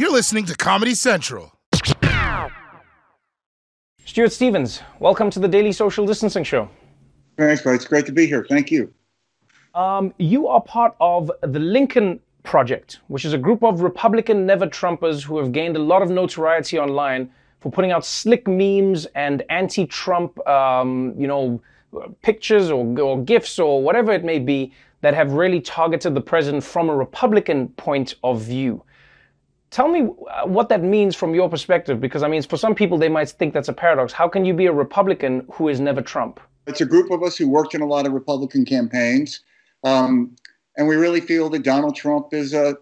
You're listening to Comedy Central. Stuart Stevens, welcome to the Daily Social Distancing Show. Thanks, bud. It's great to be here. Thank you. Um, you are part of the Lincoln Project, which is a group of Republican never Trumpers who have gained a lot of notoriety online for putting out slick memes and anti-Trump, um, you know, pictures or, or gifs or whatever it may be that have really targeted the president from a Republican point of view. Tell me uh, what that means from your perspective, because I mean, for some people, they might think that's a paradox. How can you be a Republican who is never Trump? It's a group of us who worked in a lot of Republican campaigns. Um, and we really feel that Donald Trump is a,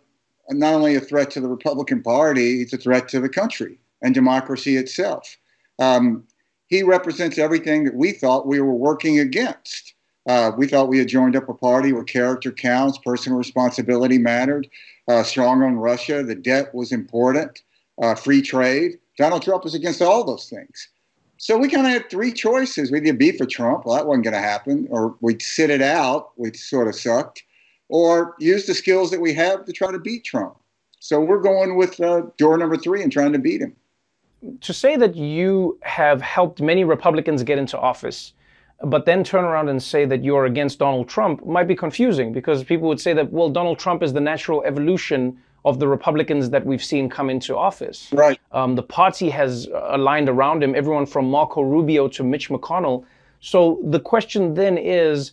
not only a threat to the Republican Party, it's a threat to the country and democracy itself. Um, he represents everything that we thought we were working against. Uh, we thought we had joined up a party where character counts, personal responsibility mattered, uh, strong on Russia, the debt was important, uh, free trade. Donald Trump was against all those things. So we kind of had three choices. We'd either be for Trump, well, that wasn't going to happen, or we'd sit it out, which sort of sucked, or use the skills that we have to try to beat Trump. So we're going with uh, door number three and trying to beat him. To say that you have helped many Republicans get into office, but then turn around and say that you're against Donald Trump might be confusing because people would say that, well, Donald Trump is the natural evolution of the Republicans that we've seen come into office. Right. Um, the party has aligned around him, everyone from Marco Rubio to Mitch McConnell. So the question then is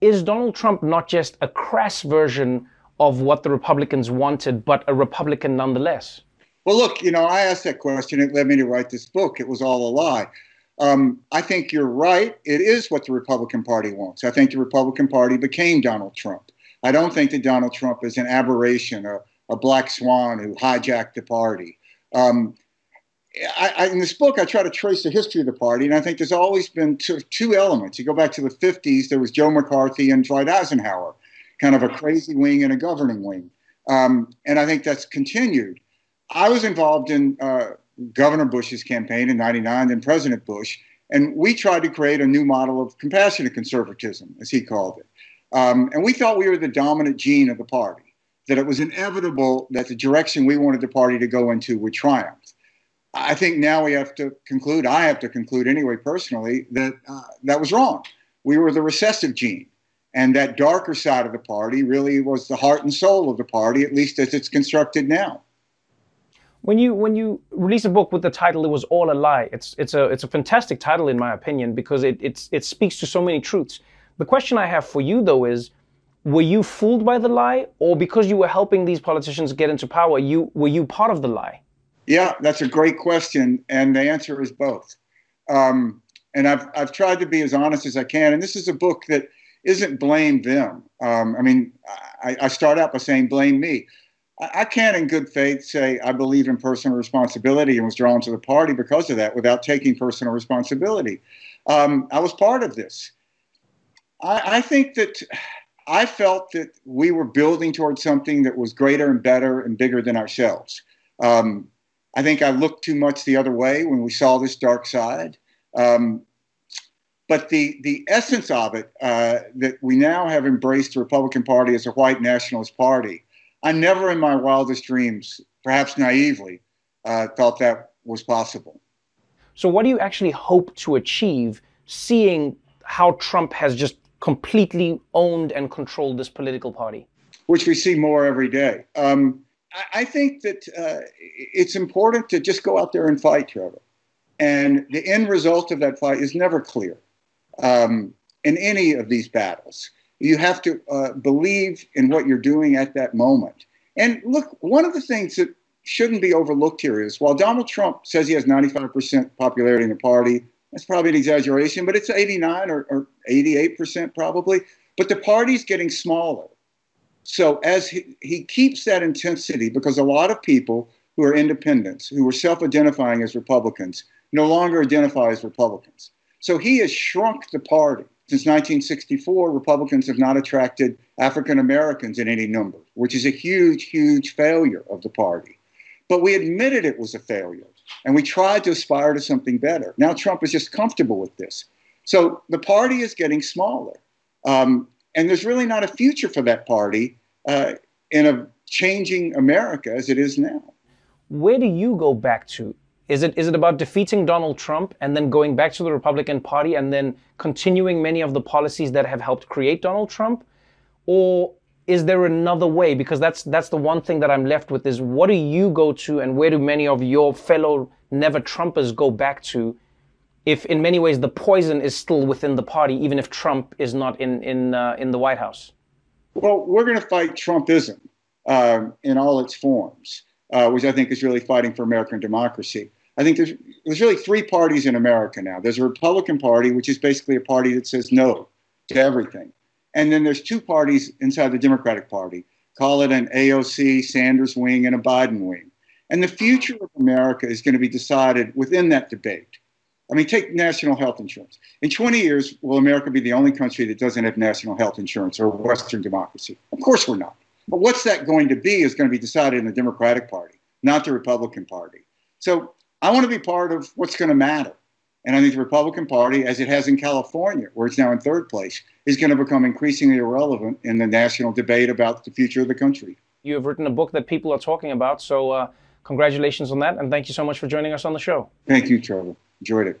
is Donald Trump not just a crass version of what the Republicans wanted, but a Republican nonetheless? Well, look, you know, I asked that question. It led me to write this book. It was all a lie. Um, I think you're right. It is what the Republican Party wants. I think the Republican Party became Donald Trump. I don't think that Donald Trump is an aberration, a, a black swan who hijacked the party. Um, I, I, in this book, I try to trace the history of the party, and I think there's always been two, two elements. You go back to the 50s, there was Joe McCarthy and Dwight Eisenhower, kind of a crazy wing and a governing wing. Um, and I think that's continued. I was involved in uh, Governor Bush's campaign in 99, then President Bush. And we tried to create a new model of compassionate conservatism, as he called it. Um, and we thought we were the dominant gene of the party, that it was inevitable that the direction we wanted the party to go into would triumph. I think now we have to conclude, I have to conclude anyway, personally, that uh, that was wrong. We were the recessive gene. And that darker side of the party really was the heart and soul of the party, at least as it's constructed now. When you when you release a book with the title "It Was All a Lie," it's it's a it's a fantastic title in my opinion because it it's, it speaks to so many truths. The question I have for you though is, were you fooled by the lie, or because you were helping these politicians get into power, you were you part of the lie? Yeah, that's a great question, and the answer is both. Um, and I've I've tried to be as honest as I can, and this is a book that isn't blame them. Um, I mean, I, I start out by saying blame me. I can't, in good faith, say I believe in personal responsibility and was drawn to the party because of that without taking personal responsibility. Um, I was part of this. I, I, think that I felt that we were building towards something that was greater and better and bigger than ourselves. Um, I think I looked too much the other way when we saw this dark side. Um, but the, the essence of it, uh, that we now have embraced the Republican Party as a white nationalist party, I never in my wildest dreams, perhaps naively, uh, thought that was possible. So, what do you actually hope to achieve seeing how Trump has just completely owned and controlled this political party? Which we see more every day. Um, I, I, think that uh, it's important to just go out there and fight, Trevor. And the end result of that fight is never clear um, in any of these battles. You have to uh, believe in what you're doing at that moment. And look, one of the things that shouldn't be overlooked here is while Donald Trump says he has 95% popularity in the party, that's probably an exaggeration, but it's 89 or, or 88% probably. But the party's getting smaller. So as he, he keeps that intensity, because a lot of people who are independents, who were self identifying as Republicans, no longer identify as Republicans. So he has shrunk the party. Since 1964, Republicans have not attracted African Americans in any number, which is a huge, huge failure of the party. But we admitted it was a failure, and we tried to aspire to something better. Now Trump is just comfortable with this. So the party is getting smaller. Um, and there's really not a future for that party uh, in a changing America as it is now. where do you go back to? Is it is it about defeating Donald Trump and then going back to the Republican Party and then continuing many of the policies that have helped create Donald Trump? Or is there another way? Because that's that's the one thing that I'm left with is what do you go to and where do many of your fellow never Trumpers go back to if in many ways the poison is still within the party, even if Trump is not in in uh, in the White House? Well, we're going to fight Trumpism um, in all its forms, uh, which I think is really fighting for American democracy. I think there's there's really three parties in America now. There's a Republican Party, which is basically a party that says no to everything, and then there's two parties inside the Democratic Party. Call it an AOC Sanders wing and a Biden wing. And the future of America is going to be decided within that debate. I mean, take national health insurance. In 20 years, will America be the only country that doesn't have national health insurance or Western democracy? Of course we're not. But what's that going to be is going to be decided in the Democratic Party, not the Republican Party. So I want to be part of what's going to matter. And I think the Republican Party, as it has in California, where it's now in third place, is going to become increasingly irrelevant in the national debate about the future of the country. You have written a book that people are talking about, so uh, congratulations on that, and thank you so much for joining us on the show. Thank you, Trevor. Enjoyed it.